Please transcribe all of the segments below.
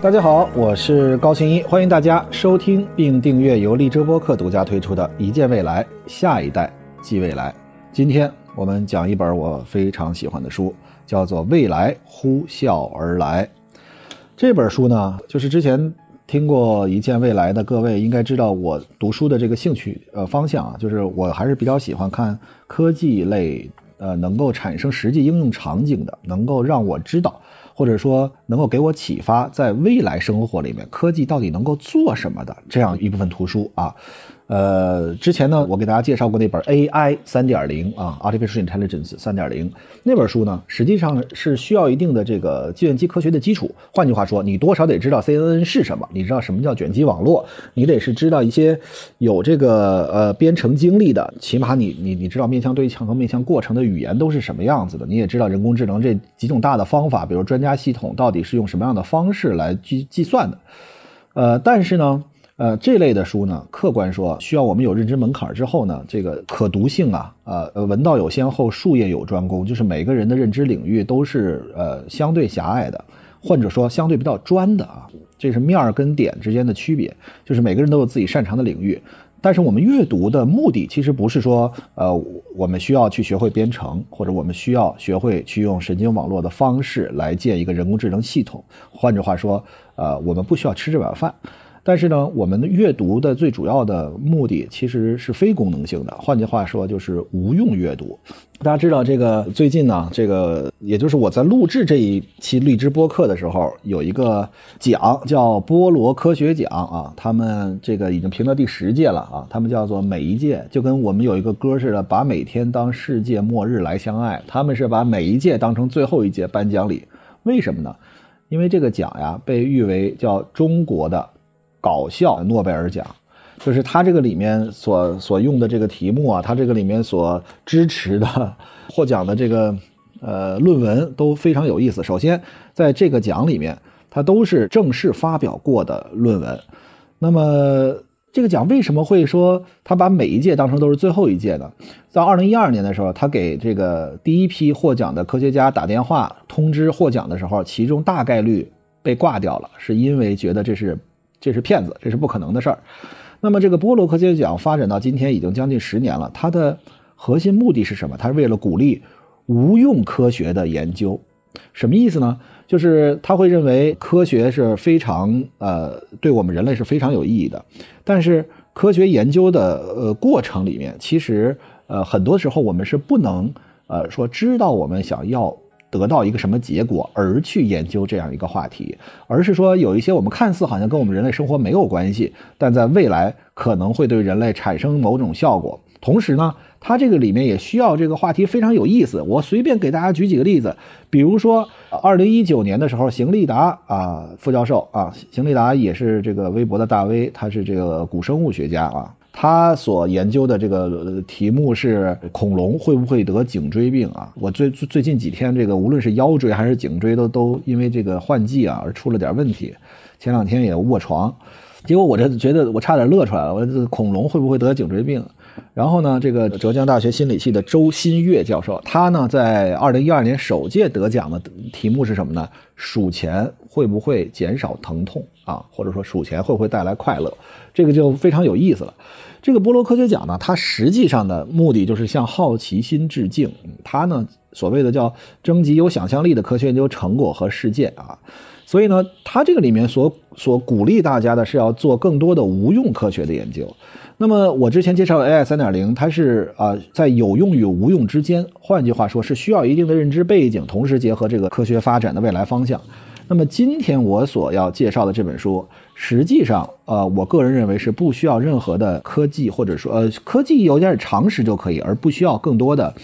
大家好，我是高新一，欢迎大家收听并订阅由荔枝播客独家推出的《一见未来，下一代即未来》。今天我们讲一本我非常喜欢的书，叫做《未来呼啸而来》。这本书呢，就是之前听过《一见未来》的各位应该知道，我读书的这个兴趣呃方向啊，就是我还是比较喜欢看科技类，呃，能够产生实际应用场景的，能够让我知道。或者说能够给我启发，在未来生活里面，科技到底能够做什么的这样一部分图书啊。呃，之前呢，我给大家介绍过那本 AI 三点零啊，Artificial Intelligence 三点零那本书呢，实际上是需要一定的这个计算机科学的基础。换句话说，你多少得知道 CNN 是什么，你知道什么叫卷积网络，你得是知道一些有这个呃编程经历的，起码你你你知道面向对象和面向过程的语言都是什么样子的，你也知道人工智能这几种大的方法，比如专家系统到底是用什么样的方式来计计算的。呃，但是呢。呃，这类的书呢，客观说需要我们有认知门槛之后呢，这个可读性啊，呃，文道有先后，术业有专攻，就是每个人的认知领域都是呃相对狭隘的，或者说相对比较专的啊，这是面儿跟点之间的区别，就是每个人都有自己擅长的领域。但是我们阅读的目的其实不是说，呃，我们需要去学会编程，或者我们需要学会去用神经网络的方式来建一个人工智能系统。换句话说，呃，我们不需要吃这碗饭。但是呢，我们的阅读的最主要的目的其实是非功能性的，换句话说就是无用阅读。大家知道这个最近呢，这个也就是我在录制这一期荔枝播客的时候，有一个奖叫波罗科学奖啊，他们这个已经评到第十届了啊，他们叫做每一届就跟我们有一个歌似的，把每天当世界末日来相爱，他们是把每一届当成最后一届颁奖礼，为什么呢？因为这个奖呀被誉为叫中国的。搞笑诺贝尔奖，就是他这个里面所所用的这个题目啊，他这个里面所支持的获奖的这个呃论文都非常有意思。首先，在这个奖里面，它都是正式发表过的论文。那么，这个奖为什么会说他把每一届当成都是最后一届呢？在二零一二年的时候，他给这个第一批获奖的科学家打电话通知获奖的时候，其中大概率被挂掉了，是因为觉得这是。这是骗子，这是不可能的事儿。那么，这个波罗科学奖发展到今天已经将近十年了，它的核心目的是什么？它是为了鼓励无用科学的研究。什么意思呢？就是他会认为科学是非常呃，对我们人类是非常有意义的。但是，科学研究的呃过程里面，其实呃很多时候我们是不能呃说知道我们想要。得到一个什么结果而去研究这样一个话题，而是说有一些我们看似好像跟我们人类生活没有关系，但在未来可能会对人类产生某种效果。同时呢，它这个里面也需要这个话题非常有意思。我随便给大家举几个例子，比如说二零一九年的时候，邢立达啊副教授啊，邢立达也是这个微博的大 V，他是这个古生物学家啊。他所研究的这个题目是恐龙会不会得颈椎病啊？我最最近几天，这个无论是腰椎还是颈椎，都都因为这个换季啊而出了点问题。前两天也卧床，结果我这觉得我差点乐出来了。我这恐龙会不会得颈椎病？然后呢，这个浙江大学心理系的周新月教授，他呢在二零一二年首届得奖的题目是什么呢？数钱会不会减少疼痛啊？或者说数钱会不会带来快乐？这个就非常有意思了。这个波罗科学奖呢，它实际上的目的就是向好奇心致敬。它呢，所谓的叫征集有想象力的科学研究成果和事件啊。所以呢，它这个里面所所鼓励大家的是要做更多的无用科学的研究。那么我之前介绍的 AI 三点零，它是啊在有用与无用之间，换句话说是需要一定的认知背景，同时结合这个科学发展的未来方向。那么今天我所要介绍的这本书，实际上，呃，我个人认为是不需要任何的科技，或者说，呃，科技有点常识就可以，而不需要更多的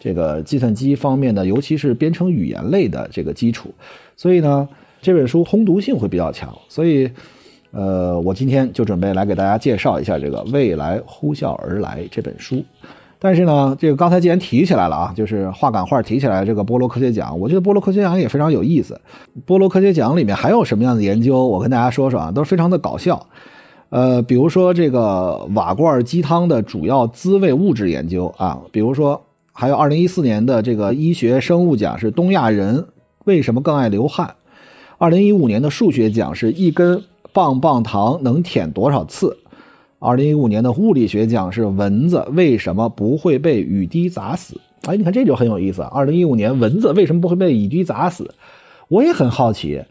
这个计算机方面的，尤其是编程语言类的这个基础。所以呢，这本书通读性会比较强。所以，呃，我今天就准备来给大家介绍一下这个《未来呼啸而来》这本书。但是呢，这个刚才既然提起来了啊，就是话赶话提起来这个波罗科学奖，我觉得波罗科学奖也非常有意思。波罗科学奖里面还有什么样的研究？我跟大家说说啊，都是非常的搞笑。呃，比如说这个瓦罐鸡汤的主要滋味物质研究啊，比如说还有二零一四年的这个医学生物奖是东亚人为什么更爱流汗，二零一五年的数学奖是一根棒棒糖能舔多少次？二零一五年的物理学奖是蚊子为什么不会被雨滴砸死？哎，你看这就很有意思。二零一五年蚊子为什么不会被雨滴砸死？我也很好奇。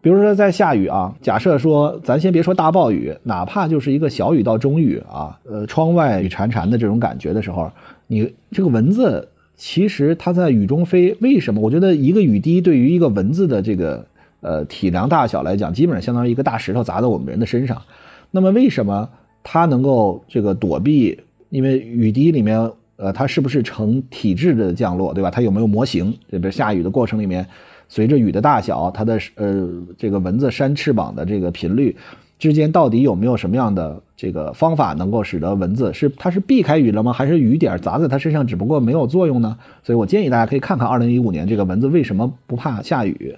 比如说在下雨啊，假设说咱先别说大暴雨，哪怕就是一个小雨到中雨啊，呃，窗外雨潺潺的这种感觉的时候，你这个蚊子其实它在雨中飞，为什么？我觉得一个雨滴对于一个蚊子的这个呃体量大小来讲，基本上相当于一个大石头砸在我们人的身上。那么为什么它能够这个躲避？因为雨滴里面，呃，它是不是成体质的降落，对吧？它有没有模型？这边下雨的过程里面。随着雨的大小，它的呃这个蚊子扇翅膀的这个频率之间到底有没有什么样的这个方法能够使得蚊子是它是避开雨了吗？还是雨点砸在它身上只不过没有作用呢？所以我建议大家可以看看2015年这个蚊子为什么不怕下雨。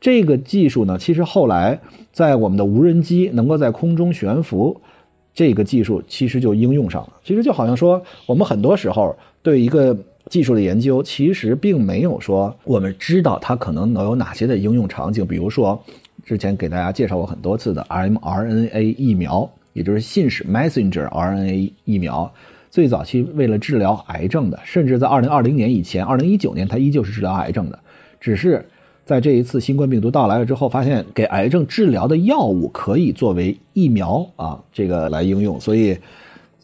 这个技术呢，其实后来在我们的无人机能够在空中悬浮，这个技术其实就应用上了。其实就好像说我们很多时候对一个。技术的研究其实并没有说我们知道它可能能有哪些的应用场景，比如说之前给大家介绍过很多次的 mRNA 疫苗，也就是信使 messenger RNA 疫苗，最早期为了治疗癌症的，甚至在2020年以前，2019年它依旧是治疗癌症的，只是在这一次新冠病毒到来了之后，发现给癌症治疗的药物可以作为疫苗啊这个来应用，所以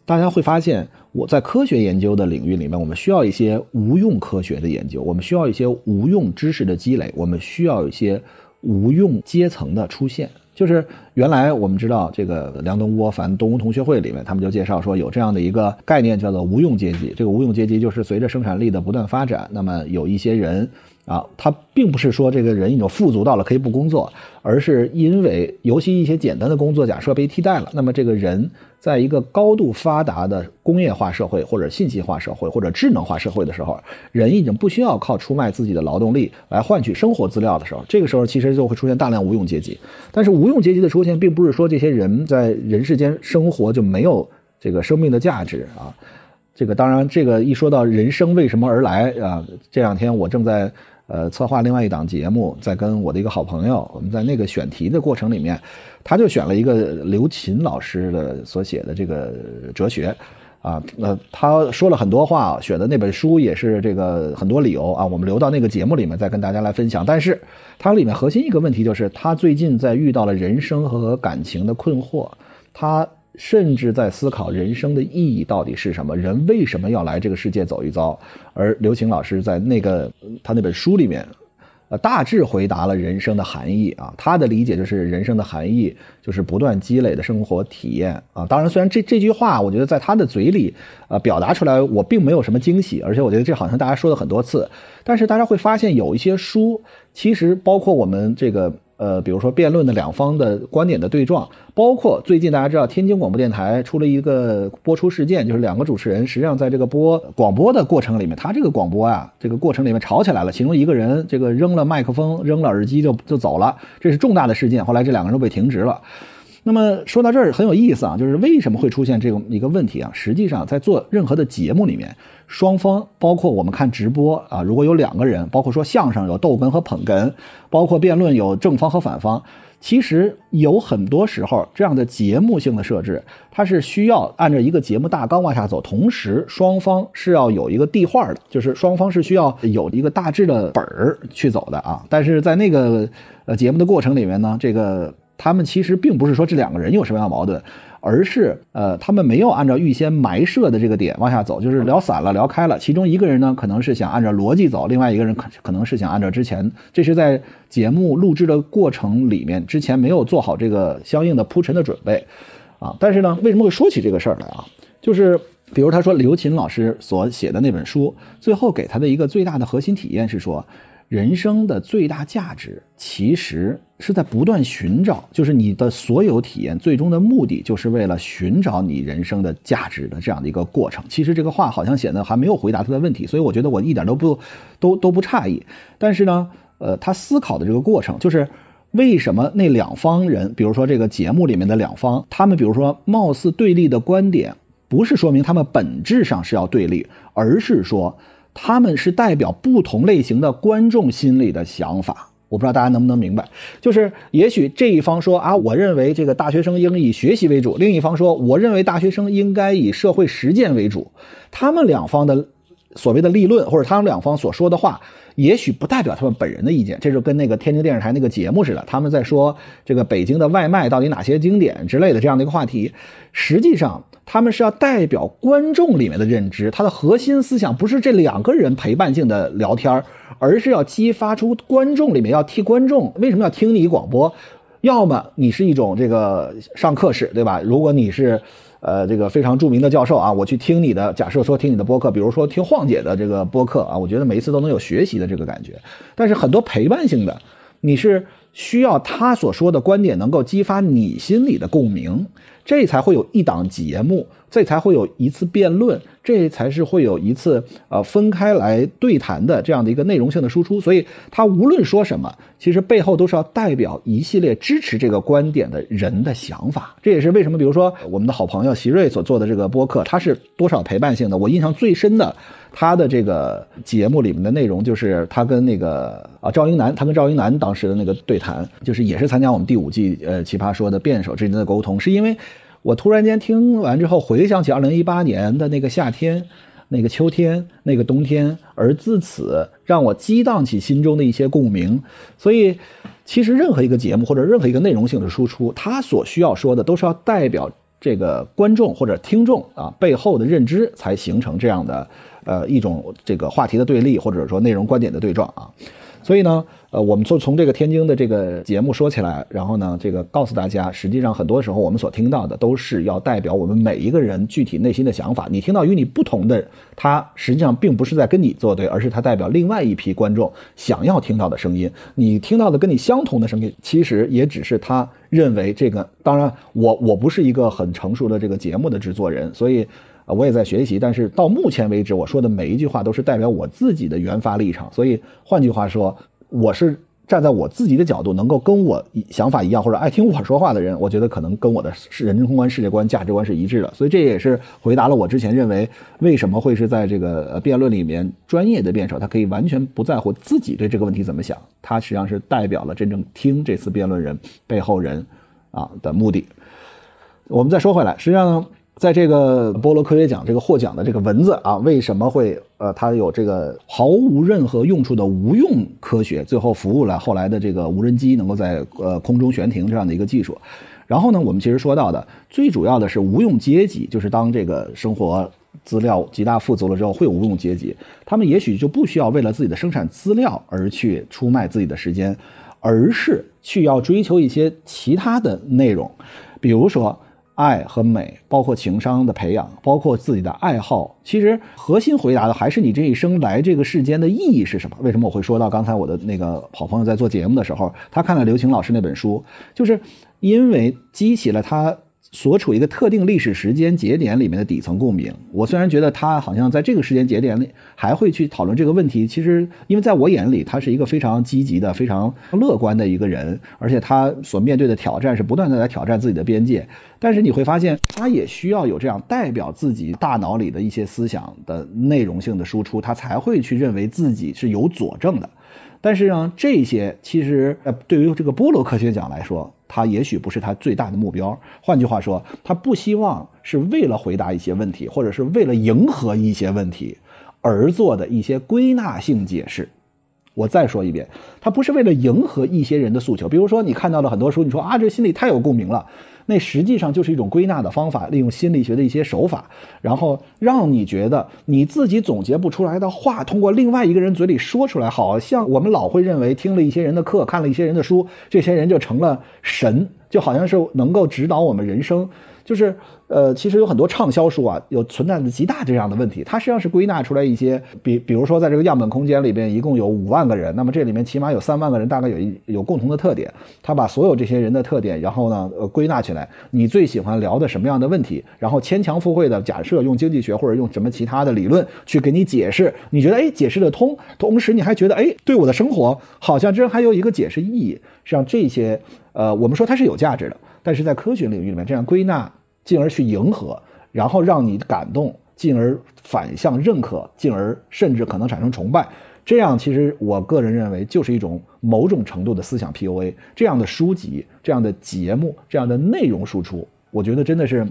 大家会发现。我在科学研究的领域里面，我们需要一些无用科学的研究，我们需要一些无用知识的积累，我们需要一些无用阶层的出现。就是原来我们知道这个梁东吴凡东吴同学会里面，他们就介绍说有这样的一个概念叫做无用阶级。这个无用阶级就是随着生产力的不断发展，那么有一些人。啊，他并不是说这个人已经富足到了可以不工作，而是因为尤其一些简单的工作假设被替代了，那么这个人在一个高度发达的工业化社会或者信息化社会或者智能化社会的时候，人已经不需要靠出卖自己的劳动力来换取生活资料的时候，这个时候其实就会出现大量无用阶级。但是无用阶级的出现，并不是说这些人在人世间生活就没有这个生命的价值啊。这个当然，这个一说到人生为什么而来啊，这两天我正在。呃，策划另外一档节目，在跟我的一个好朋友，我们在那个选题的过程里面，他就选了一个刘琴老师的所写的这个哲学，啊，那他说了很多话，选的那本书也是这个很多理由啊，我们留到那个节目里面再跟大家来分享。但是它里面核心一个问题就是，他最近在遇到了人生和感情的困惑，他。甚至在思考人生的意义到底是什么？人为什么要来这个世界走一遭？而刘晴老师在那个他那本书里面，呃，大致回答了人生的含义啊。他的理解就是人生的含义就是不断积累的生活体验啊。当然，虽然这这句话我觉得在他的嘴里，呃，表达出来我并没有什么惊喜，而且我觉得这好像大家说了很多次。但是大家会发现有一些书，其实包括我们这个。呃，比如说辩论的两方的观点的对撞，包括最近大家知道天津广播电台出了一个播出事件，就是两个主持人实际上在这个播广播的过程里面，他这个广播啊，这个过程里面吵起来了，其中一个人这个扔了麦克风，扔了耳机就就走了，这是重大的事件，后来这两个人都被停职了。那么说到这儿很有意思啊，就是为什么会出现这种一个问题啊？实际上在做任何的节目里面，双方包括我们看直播啊，如果有两个人，包括说相声有逗哏和捧哏，包括辩论有正方和反方，其实有很多时候这样的节目性的设置，它是需要按照一个节目大纲往下走，同时双方是要有一个递话的，就是双方是需要有一个大致的本儿去走的啊。但是在那个呃节目的过程里面呢，这个。他们其实并不是说这两个人有什么样的矛盾，而是呃，他们没有按照预先埋设的这个点往下走，就是聊散了，聊开了。其中一个人呢，可能是想按照逻辑走，另外一个人可可能是想按照之前，这是在节目录制的过程里面之前没有做好这个相应的铺陈的准备啊。但是呢，为什么会说起这个事儿来啊？就是比如他说刘琴老师所写的那本书，最后给他的一个最大的核心体验是说。人生的最大价值，其实是在不断寻找，就是你的所有体验最终的目的，就是为了寻找你人生的价值的这样的一个过程。其实这个话好像显得还没有回答他的问题，所以我觉得我一点都不都都不诧异。但是呢，呃，他思考的这个过程，就是为什么那两方人，比如说这个节目里面的两方，他们比如说貌似对立的观点，不是说明他们本质上是要对立，而是说。他们是代表不同类型的观众心里的想法我不知道大家能不能明白，就是也许这一方说啊，我认为这个大学生应以学习为主；另一方说，我认为大学生应该以社会实践为主。他们两方的所谓的立论，或者他们两方所说的话，也许不代表他们本人的意见。这就跟那个天津电视台那个节目似的，他们在说这个北京的外卖到底哪些经典之类的这样的一个话题，实际上。他们是要代表观众里面的认知，它的核心思想不是这两个人陪伴性的聊天而是要激发出观众里面要替观众为什么要听你广播？要么你是一种这个上课式，对吧？如果你是，呃，这个非常著名的教授啊，我去听你的，假设说听你的播客，比如说听晃姐的这个播客啊，我觉得每一次都能有学习的这个感觉。但是很多陪伴性的，你是需要他所说的观点能够激发你心里的共鸣。这才会有一档节目，这才会有一次辩论，这才是会有一次呃分开来对谈的这样的一个内容性的输出。所以，他无论说什么，其实背后都是要代表一系列支持这个观点的人的想法。这也是为什么，比如说我们的好朋友席瑞所做的这个播客，他是多少陪伴性的。我印象最深的，他的这个节目里面的内容，就是他跟那个啊赵英男，他跟赵英男当时的那个对谈，就是也是参加我们第五季呃奇葩说的辩手之间的沟通，是因为。我突然间听完之后，回想起二零一八年的那个夏天、那个秋天、那个冬天，而自此让我激荡起心中的一些共鸣。所以，其实任何一个节目或者任何一个内容性的输出，它所需要说的都是要代表这个观众或者听众啊背后的认知，才形成这样的呃一种这个话题的对立，或者说内容观点的对撞啊。所以呢，呃，我们就从这个天津的这个节目说起来，然后呢，这个告诉大家，实际上很多时候我们所听到的都是要代表我们每一个人具体内心的想法。你听到与你不同的，他实际上并不是在跟你作对，而是他代表另外一批观众想要听到的声音。你听到的跟你相同的声音，其实也只是他认为这个。当然，我我不是一个很成熟的这个节目的制作人，所以。啊，我也在学习，但是到目前为止，我说的每一句话都是代表我自己的原发立场。所以换句话说，我是站在我自己的角度，能够跟我想法一样或者爱听我说话的人，我觉得可能跟我的人生观、世界观、价值观是一致的。所以这也是回答了我之前认为为什么会是在这个辩论里面，专业的辩手他可以完全不在乎自己对这个问题怎么想，他实际上是代表了真正听这次辩论人背后人啊的目的。我们再说回来，实际上。在这个波罗科学奖这个获奖的这个文字啊，为什么会呃，它有这个毫无任何用处的无用科学，最后服务了后来的这个无人机能够在呃空中悬停这样的一个技术。然后呢，我们其实说到的最主要的是无用阶级，就是当这个生活资料极大富足了之后，会有无用阶级，他们也许就不需要为了自己的生产资料而去出卖自己的时间，而是去要追求一些其他的内容，比如说。爱和美，包括情商的培养，包括自己的爱好，其实核心回答的还是你这一生来这个世间的意义是什么？为什么我会说到刚才我的那个好朋友在做节目的时候，他看了刘擎老师那本书，就是因为激起了他。所处一个特定历史时间节点里面的底层共鸣，我虽然觉得他好像在这个时间节点里还会去讨论这个问题，其实因为在我眼里，他是一个非常积极的、非常乐观的一个人，而且他所面对的挑战是不断的在挑战自己的边界。但是你会发现，他也需要有这样代表自己大脑里的一些思想的内容性的输出，他才会去认为自己是有佐证的。但是呢，这些其实呃，对于这个波罗科学奖来说。他也许不是他最大的目标。换句话说，他不希望是为了回答一些问题，或者是为了迎合一些问题而做的一些归纳性解释。我再说一遍，他不是为了迎合一些人的诉求。比如说，你看到了很多书，你说啊，这心里太有共鸣了。那实际上就是一种归纳的方法，利用心理学的一些手法，然后让你觉得你自己总结不出来的话，通过另外一个人嘴里说出来，好像我们老会认为听了一些人的课，看了一些人的书，这些人就成了神，就好像是能够指导我们人生。就是，呃，其实有很多畅销书啊，有存在的极大这样的问题。它实际上是归纳出来一些，比比如说，在这个样本空间里边，一共有五万个人，那么这里面起码有三万个人，大概有一有共同的特点。他把所有这些人的特点，然后呢，呃，归纳起来，你最喜欢聊的什么样的问题？然后牵强附会的假设，用经济学或者用什么其他的理论去给你解释，你觉得哎解释得通，同时你还觉得哎对我的生活好像这还有一个解释意义。实际上这些，呃，我们说它是有价值的。但是在科学领域里面，这样归纳，进而去迎合，然后让你感动，进而反向认可，进而甚至可能产生崇拜，这样其实我个人认为就是一种某种程度的思想 PUA。这样的书籍、这样的节目、这样的内容输出，我觉得真的是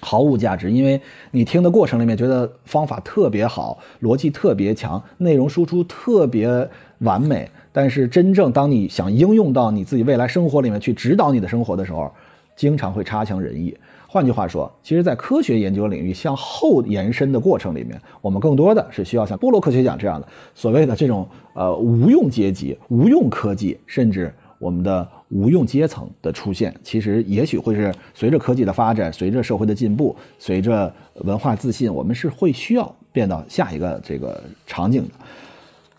毫无价值，因为你听的过程里面觉得方法特别好，逻辑特别强，内容输出特别完美，但是真正当你想应用到你自己未来生活里面去指导你的生活的时候，经常会差强人意。换句话说，其实，在科学研究领域向后延伸的过程里面，我们更多的是需要像波罗科学奖这样的所谓的这种呃无用阶级、无用科技，甚至我们的无用阶层的出现。其实，也许会是随着科技的发展，随着社会的进步，随着文化自信，我们是会需要变到下一个这个场景的。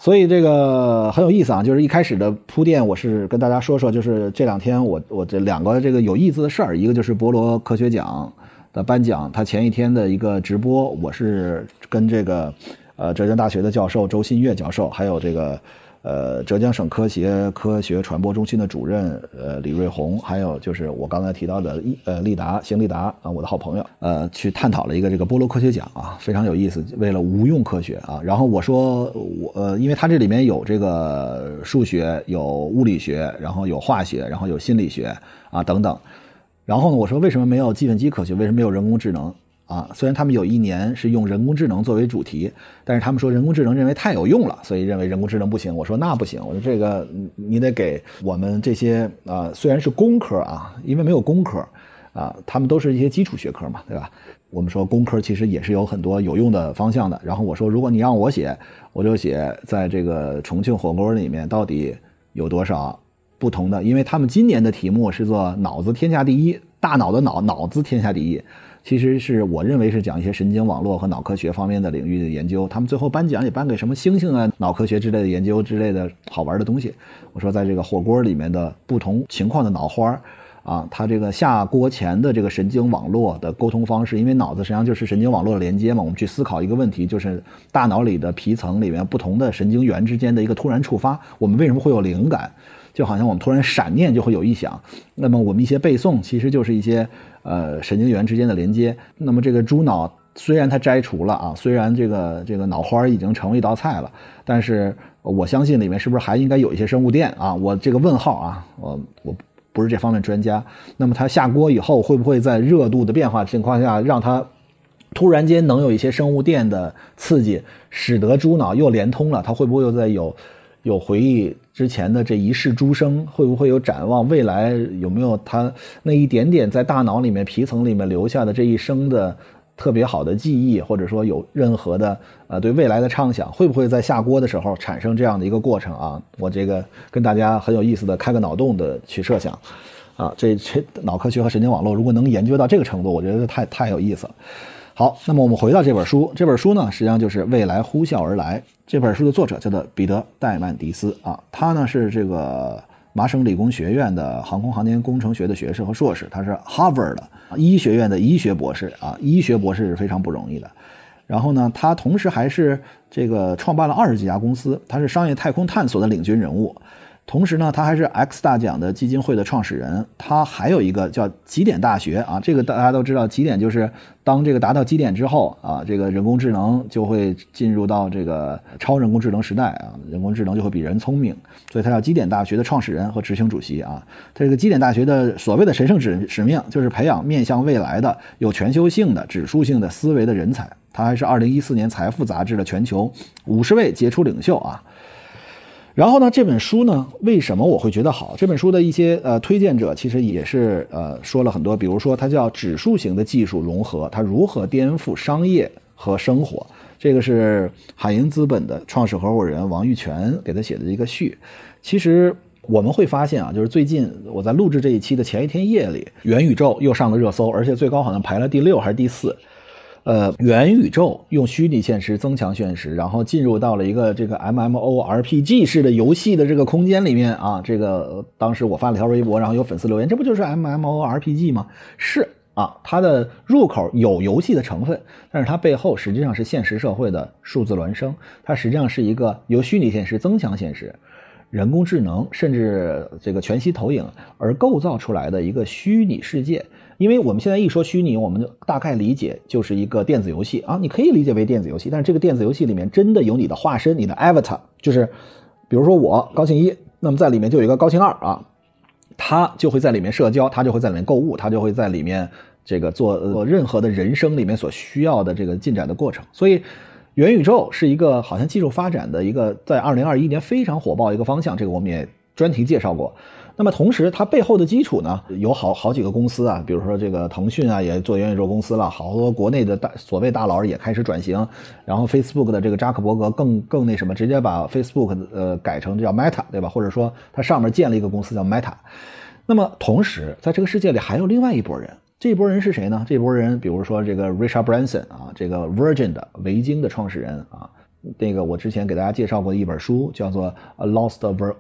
所以这个很有意思啊，就是一开始的铺垫，我是跟大家说说，就是这两天我我这两个这个有意思的事儿，一个就是博罗科学奖的颁奖，他前一天的一个直播，我是跟这个呃浙江大学的教授周新月教授，还有这个。呃，浙江省科协科学传播中心的主任呃李瑞红，还有就是我刚才提到的呃利达邢利达啊，我的好朋友，呃，去探讨了一个这个波罗科学奖啊，非常有意思。为了无用科学啊，然后我说我呃，因为它这里面有这个数学，有物理学，然后有化学，然后有心理学啊等等。然后呢，我说为什么没有计算机科学？为什么没有人工智能？啊，虽然他们有一年是用人工智能作为主题，但是他们说人工智能认为太有用了，所以认为人工智能不行。我说那不行，我说这个你得给我们这些啊，虽然是工科啊，因为没有工科啊，他们都是一些基础学科嘛，对吧？我们说工科其实也是有很多有用的方向的。然后我说，如果你让我写，我就写在这个重庆火锅里面到底有多少不同的，因为他们今年的题目是做脑子天下第一，大脑的脑，脑子天下第一。其实是我认为是讲一些神经网络和脑科学方面的领域的研究，他们最后颁奖也颁给什么猩猩啊、脑科学之类的研究之类的好玩的东西。我说在这个火锅里面的不同情况的脑花儿啊，它这个下锅前的这个神经网络的沟通方式，因为脑子实际上就是神经网络的连接嘛。我们去思考一个问题，就是大脑里的皮层里面不同的神经元之间的一个突然触发，我们为什么会有灵感？就好像我们突然闪念就会有异响，那么我们一些背诵其实就是一些呃神经元之间的连接。那么这个猪脑虽然它摘除了啊，虽然这个这个脑花已经成为一道菜了，但是我相信里面是不是还应该有一些生物电啊？我这个问号啊，我我不是这方面专家。那么它下锅以后会不会在热度的变化情况下让它突然间能有一些生物电的刺激，使得猪脑又连通了？它会不会又在有？有回忆之前的这一世诸生，会不会有展望未来？有没有他那一点点在大脑里面皮层里面留下的这一生的特别好的记忆，或者说有任何的呃对未来的畅想？会不会在下锅的时候产生这样的一个过程啊？我这个跟大家很有意思的开个脑洞的去设想，啊，这这脑科学和神经网络如果能研究到这个程度，我觉得太太有意思了。好，那么我们回到这本书，这本书呢实际上就是《未来呼啸而来》。这本书的作者叫做彼得·戴曼迪斯啊，他呢是这个麻省理工学院的航空航天工程学的学士和硕士，他是 Harvard 的医学院的医学博士啊，医学博士是非常不容易的。然后呢，他同时还是这个创办了二十几家公司，他是商业太空探索的领军人物。同时呢，他还是 X 大奖的基金会的创始人。他还有一个叫极点大学啊，这个大家都知道，极点就是当这个达到极点之后啊，这个人工智能就会进入到这个超人工智能时代啊，人工智能就会比人聪明。所以他叫极点大学的创始人和执行主席啊。这个极点大学的所谓的神圣使使命就是培养面向未来的有全球性的指数性的思维的人才。他还是2014年财富杂志的全球五十位杰出领袖啊。然后呢，这本书呢，为什么我会觉得好？这本书的一些呃推荐者其实也是呃说了很多，比如说它叫指数型的技术融合，它如何颠覆商业和生活？这个是海盈资本的创始合伙人王玉泉给他写的一个序。其实我们会发现啊，就是最近我在录制这一期的前一天夜里，元宇宙又上了热搜，而且最高好像排了第六还是第四。呃，元宇宙用虚拟现实增强现实，然后进入到了一个这个 M M O R P G 式的游戏的这个空间里面啊。这个当时我发了条微博，然后有粉丝留言，这不就是 M M O R P G 吗？是啊，它的入口有游戏的成分，但是它背后实际上是现实社会的数字孪生，它实际上是一个由虚拟现实增强现实、人工智能甚至这个全息投影而构造出来的一个虚拟世界。因为我们现在一说虚拟，我们就大概理解就是一个电子游戏啊，你可以理解为电子游戏，但是这个电子游戏里面真的有你的化身，你的 avatar，就是比如说我高兴一，那么在里面就有一个高兴二啊，他就会在里面社交，他就会在里面购物，他就会在里面这个做做任何的人生里面所需要的这个进展的过程，所以。元宇宙是一个好像技术发展的一个在二零二一年非常火爆一个方向，这个我们也专题介绍过。那么同时，它背后的基础呢，有好好几个公司啊，比如说这个腾讯啊，也做元宇宙公司了，好多国内的大所谓大佬也开始转型。然后 Facebook 的这个扎克伯格更更那什么，直接把 Facebook 呃改成叫 Meta，对吧？或者说它上面建了一个公司叫 Meta。那么同时，在这个世界里还有另外一拨人。这波人是谁呢？这波人，比如说这个 Richard Branson 啊，这个 Virgin 的维京的创始人啊，那个我之前给大家介绍过的一本书，叫做《A Lost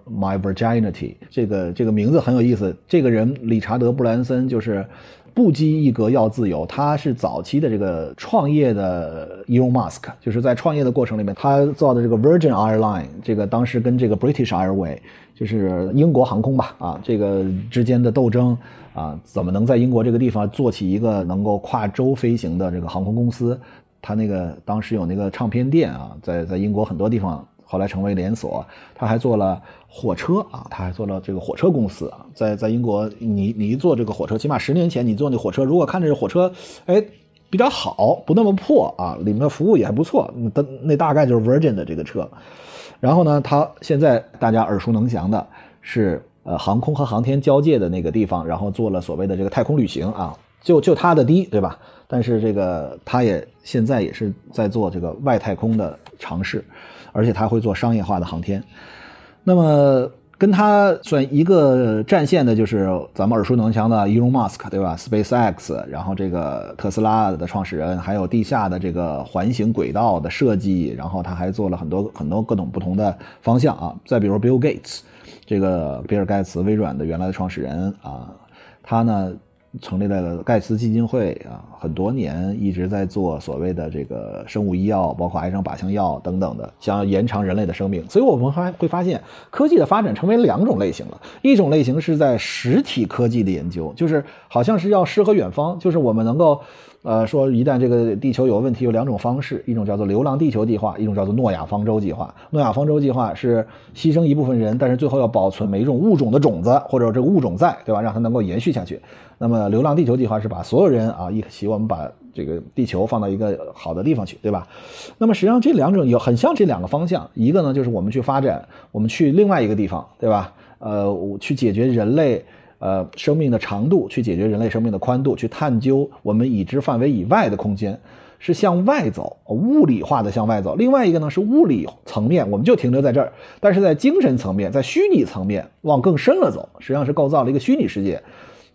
My Virginity》。这个这个名字很有意思。这个人理查德布兰森就是不羁一格要自由，他是早期的这个创业的 Elon Musk，就是在创业的过程里面，他造的这个 Virgin Airline，这个当时跟这个 British Airway 就是英国航空吧，啊，这个之间的斗争。啊，怎么能在英国这个地方做起一个能够跨洲飞行的这个航空公司？他那个当时有那个唱片店啊，在在英国很多地方，后来成为连锁。他还做了火车啊，他还做了这个火车公司啊。在在英国，你你一坐这个火车，起码十年前你坐那火车，如果看着火车，哎，比较好，不那么破啊，里面的服务也还不错，那那大概就是 Virgin 的这个车。然后呢，他现在大家耳熟能详的是。呃，航空和航天交界的那个地方，然后做了所谓的这个太空旅行啊，就就它的低，对吧？但是这个它也现在也是在做这个外太空的尝试，而且它会做商业化的航天。那么跟他算一个战线的，就是咱们耳熟能详的 Elon Musk，对吧？SpaceX，然后这个特斯拉的创始人，还有地下的这个环形轨道的设计，然后他还做了很多很多各种不同的方向啊。再比如 Bill Gates。这个比尔盖茨，微软的原来的创始人啊，他呢成立了盖茨基金会啊，很多年一直在做所谓的这个生物医药，包括癌症靶向药等等的，想要延长人类的生命。所以我们还会发现，科技的发展成为两种类型了。一种类型是在实体科技的研究，就是好像是要诗和远方，就是我们能够。呃，说一旦这个地球有问题，有两种方式，一种叫做“流浪地球计划”，一种叫做“诺亚方舟计划”。诺亚方舟计划是牺牲一部分人，但是最后要保存每一种物种的种子，或者这个物种在，对吧？让它能够延续下去。那么“流浪地球计划”是把所有人啊一起，我们把这个地球放到一个好的地方去，对吧？那么实际上这两种有很像这两个方向，一个呢就是我们去发展，我们去另外一个地方，对吧？呃，我去解决人类。呃，生命的长度去解决人类生命的宽度，去探究我们已知范围以外的空间，是向外走，物理化的向外走。另外一个呢是物理层面，我们就停留在这儿，但是在精神层面，在虚拟层面往更深了走，实际上是构造了一个虚拟世界。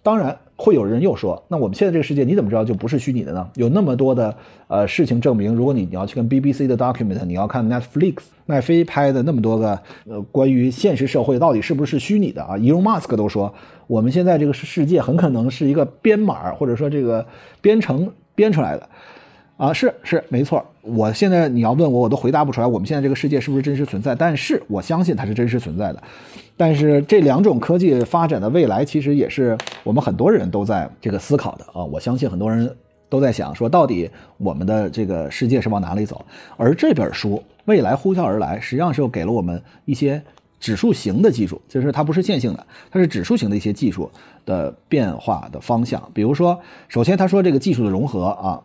当然会有人又说，那我们现在这个世界你怎么知道就不是虚拟的呢？有那么多的呃事情证明，如果你你要去看 BBC 的 document，你要看 Netflix 奈飞拍的那么多个呃关于现实社会到底是不是虚拟的啊？Elon Musk 都说。我们现在这个世界很可能是一个编码，或者说这个编程编出来的，啊，是是没错。我现在你要问我，我都回答不出来。我们现在这个世界是不是真实存在？但是我相信它是真实存在的。但是这两种科技发展的未来，其实也是我们很多人都在这个思考的啊。我相信很多人都在想，说到底我们的这个世界是往哪里走？而这本书《未来呼啸而来》，实际上是给了我们一些。指数型的技术，就是它不是线性的，它是指数型的一些技术的变化的方向。比如说，首先他说这个技术的融合啊，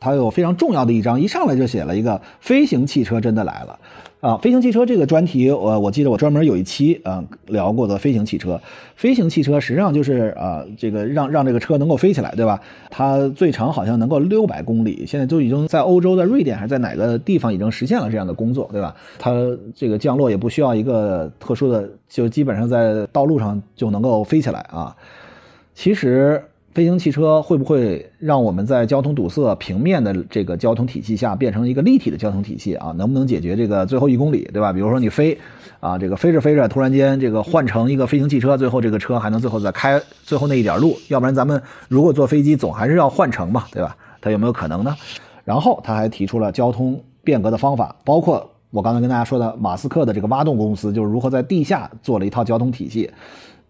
它有非常重要的一章，一上来就写了一个飞行汽车真的来了。啊，飞行汽车这个专题，我我记得我专门有一期啊聊过的飞行汽车。飞行汽车实际上就是啊，这个让让这个车能够飞起来，对吧？它最长好像能够六百公里，现在都已经在欧洲的瑞典还是在哪个地方已经实现了这样的工作，对吧？它这个降落也不需要一个特殊的，就基本上在道路上就能够飞起来啊。其实。飞行汽车会不会让我们在交通堵塞、平面的这个交通体系下变成一个立体的交通体系啊？能不能解决这个最后一公里，对吧？比如说你飞，啊，这个飞着飞着，突然间这个换成一个飞行汽车，最后这个车还能最后再开最后那一点路？要不然咱们如果坐飞机，总还是要换乘嘛，对吧？它有没有可能呢？然后他还提出了交通变革的方法，包括我刚才跟大家说的马斯克的这个挖洞公司，就是如何在地下做了一套交通体系，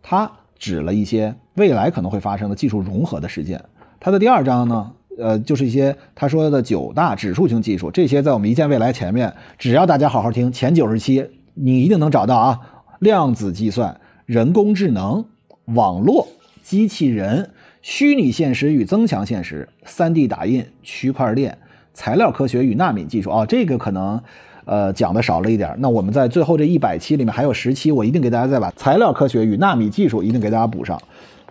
他。指了一些未来可能会发生的技术融合的事件，它的第二章呢，呃，就是一些他说的九大指数型技术，这些在我们一见未来前面，只要大家好好听前九十期，你一定能找到啊。量子计算、人工智能、网络、机器人、虚拟现实与增强现实、3D 打印、区块链、材料科学与纳米技术啊，这个可能。呃，讲的少了一点那我们在最后这一百期里面还有十期，我一定给大家再把材料科学与纳米技术一定给大家补上。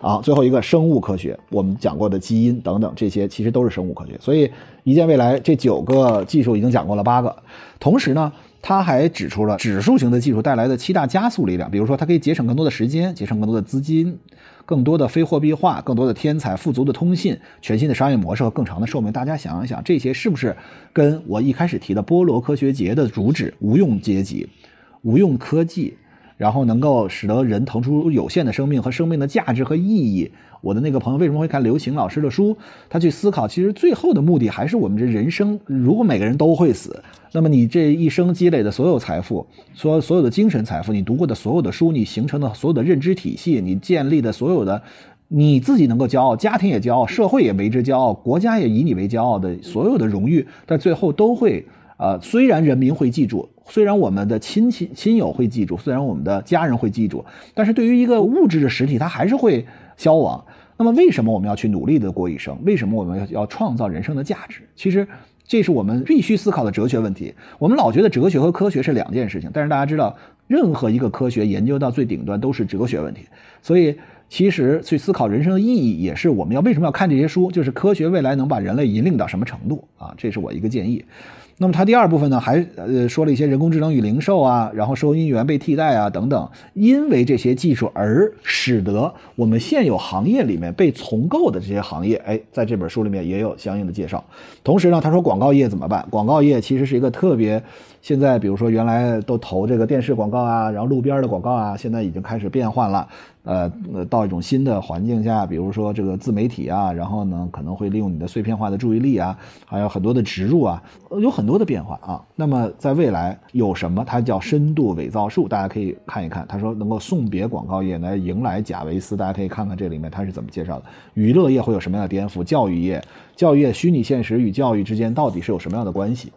啊，最后一个生物科学，我们讲过的基因等等这些，其实都是生物科学。所以，一见未来这九个技术已经讲过了八个。同时呢，他还指出了指数型的技术带来的七大加速力量，比如说它可以节省更多的时间，节省更多的资金。更多的非货币化，更多的天才，富足的通信，全新的商业模式和更长的寿命。大家想一想，这些是不是跟我一开始提的波罗科学节的主旨——无用阶级、无用科技？然后能够使得人腾出有限的生命和生命的价值和意义。我的那个朋友为什么会看刘擎老师的书？他去思考，其实最后的目的还是我们这人生。如果每个人都会死，那么你这一生积累的所有财富，所所有的精神财富，你读过的所有的书，你形成的所有的认知体系，你建立的所有的你自己能够骄傲，家庭也骄傲，社会也为之骄傲，国家也以你为骄傲的所有的荣誉，在最后都会。呃，虽然人民会记住，虽然我们的亲戚亲友会记住，虽然我们的家人会记住，但是对于一个物质的实体，它还是会消亡。那么，为什么我们要去努力的过一生？为什么我们要要创造人生的价值？其实，这是我们必须思考的哲学问题。我们老觉得哲学和科学是两件事情，但是大家知道，任何一个科学研究到最顶端都是哲学问题。所以，其实去思考人生的意义，也是我们要为什么要看这些书，就是科学未来能把人类引领到什么程度啊？这是我一个建议。那么它第二部分呢，还呃说了一些人工智能与零售啊，然后收银员被替代啊等等，因为这些技术而使得我们现有行业里面被重构的这些行业，哎，在这本书里面也有相应的介绍。同时呢，他说广告业怎么办？广告业其实是一个特别，现在比如说原来都投这个电视广告啊，然后路边的广告啊，现在已经开始变换了。呃，到一种新的环境下，比如说这个自媒体啊，然后呢可能会利用你的碎片化的注意力啊，还有很多的植入啊，有很多的变化啊。那么在未来有什么？它叫深度伪造术，大家可以看一看。他说能够送别广告业来迎来贾维斯，大家可以看看这里面他是怎么介绍的。娱乐业会有什么样的颠覆？教育业，教育业虚拟现实与教育之间到底是有什么样的关系？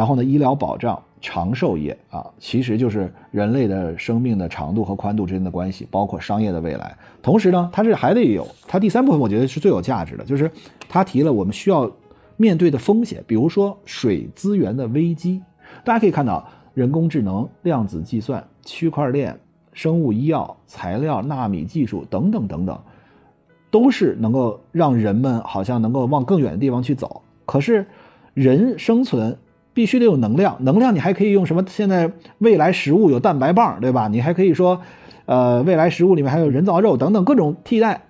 然后呢，医疗保障。长寿业啊，其实就是人类的生命的长度和宽度之间的关系，包括商业的未来。同时呢，它这还得有它第三部分，我觉得是最有价值的，就是他提了我们需要面对的风险，比如说水资源的危机。大家可以看到，人工智能、量子计算、区块链、生物医药、材料、纳米技术等等等等，都是能够让人们好像能够往更远的地方去走。可是人生存。必须得有能量，能量你还可以用什么？现在未来食物有蛋白棒，对吧？你还可以说，呃，未来食物里面还有人造肉等等各种替代。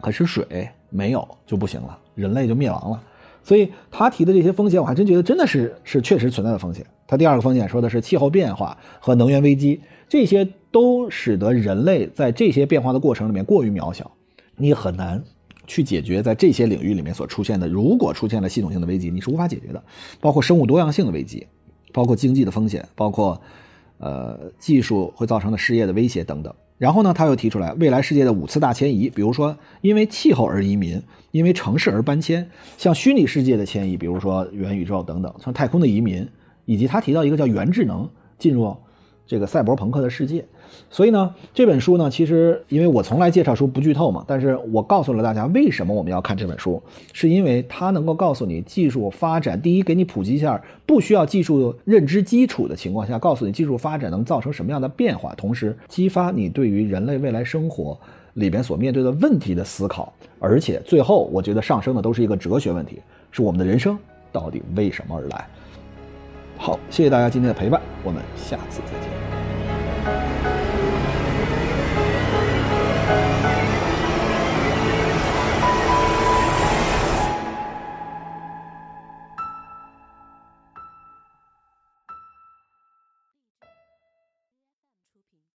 可是水没有就不行了，人类就灭亡了。所以他提的这些风险，我还真觉得真的是是确实存在的风险。他第二个风险说的是气候变化和能源危机，这些都使得人类在这些变化的过程里面过于渺小，你很难。去解决在这些领域里面所出现的，如果出现了系统性的危机，你是无法解决的，包括生物多样性的危机，包括经济的风险，包括呃技术会造成的失业的威胁等等。然后呢，他又提出来未来世界的五次大迁移，比如说因为气候而移民，因为城市而搬迁，像虚拟世界的迁移，比如说元宇宙等等，像太空的移民，以及他提到一个叫元智能进入这个赛博朋克的世界。所以呢，这本书呢，其实因为我从来介绍书不剧透嘛，但是我告诉了大家为什么我们要看这本书，是因为它能够告诉你技术发展，第一给你普及一下不需要技术认知基础的情况下，告诉你技术发展能造成什么样的变化，同时激发你对于人类未来生活里边所面对的问题的思考，而且最后我觉得上升的都是一个哲学问题，是我们的人生到底为什么而来。好，谢谢大家今天的陪伴，我们下次再见。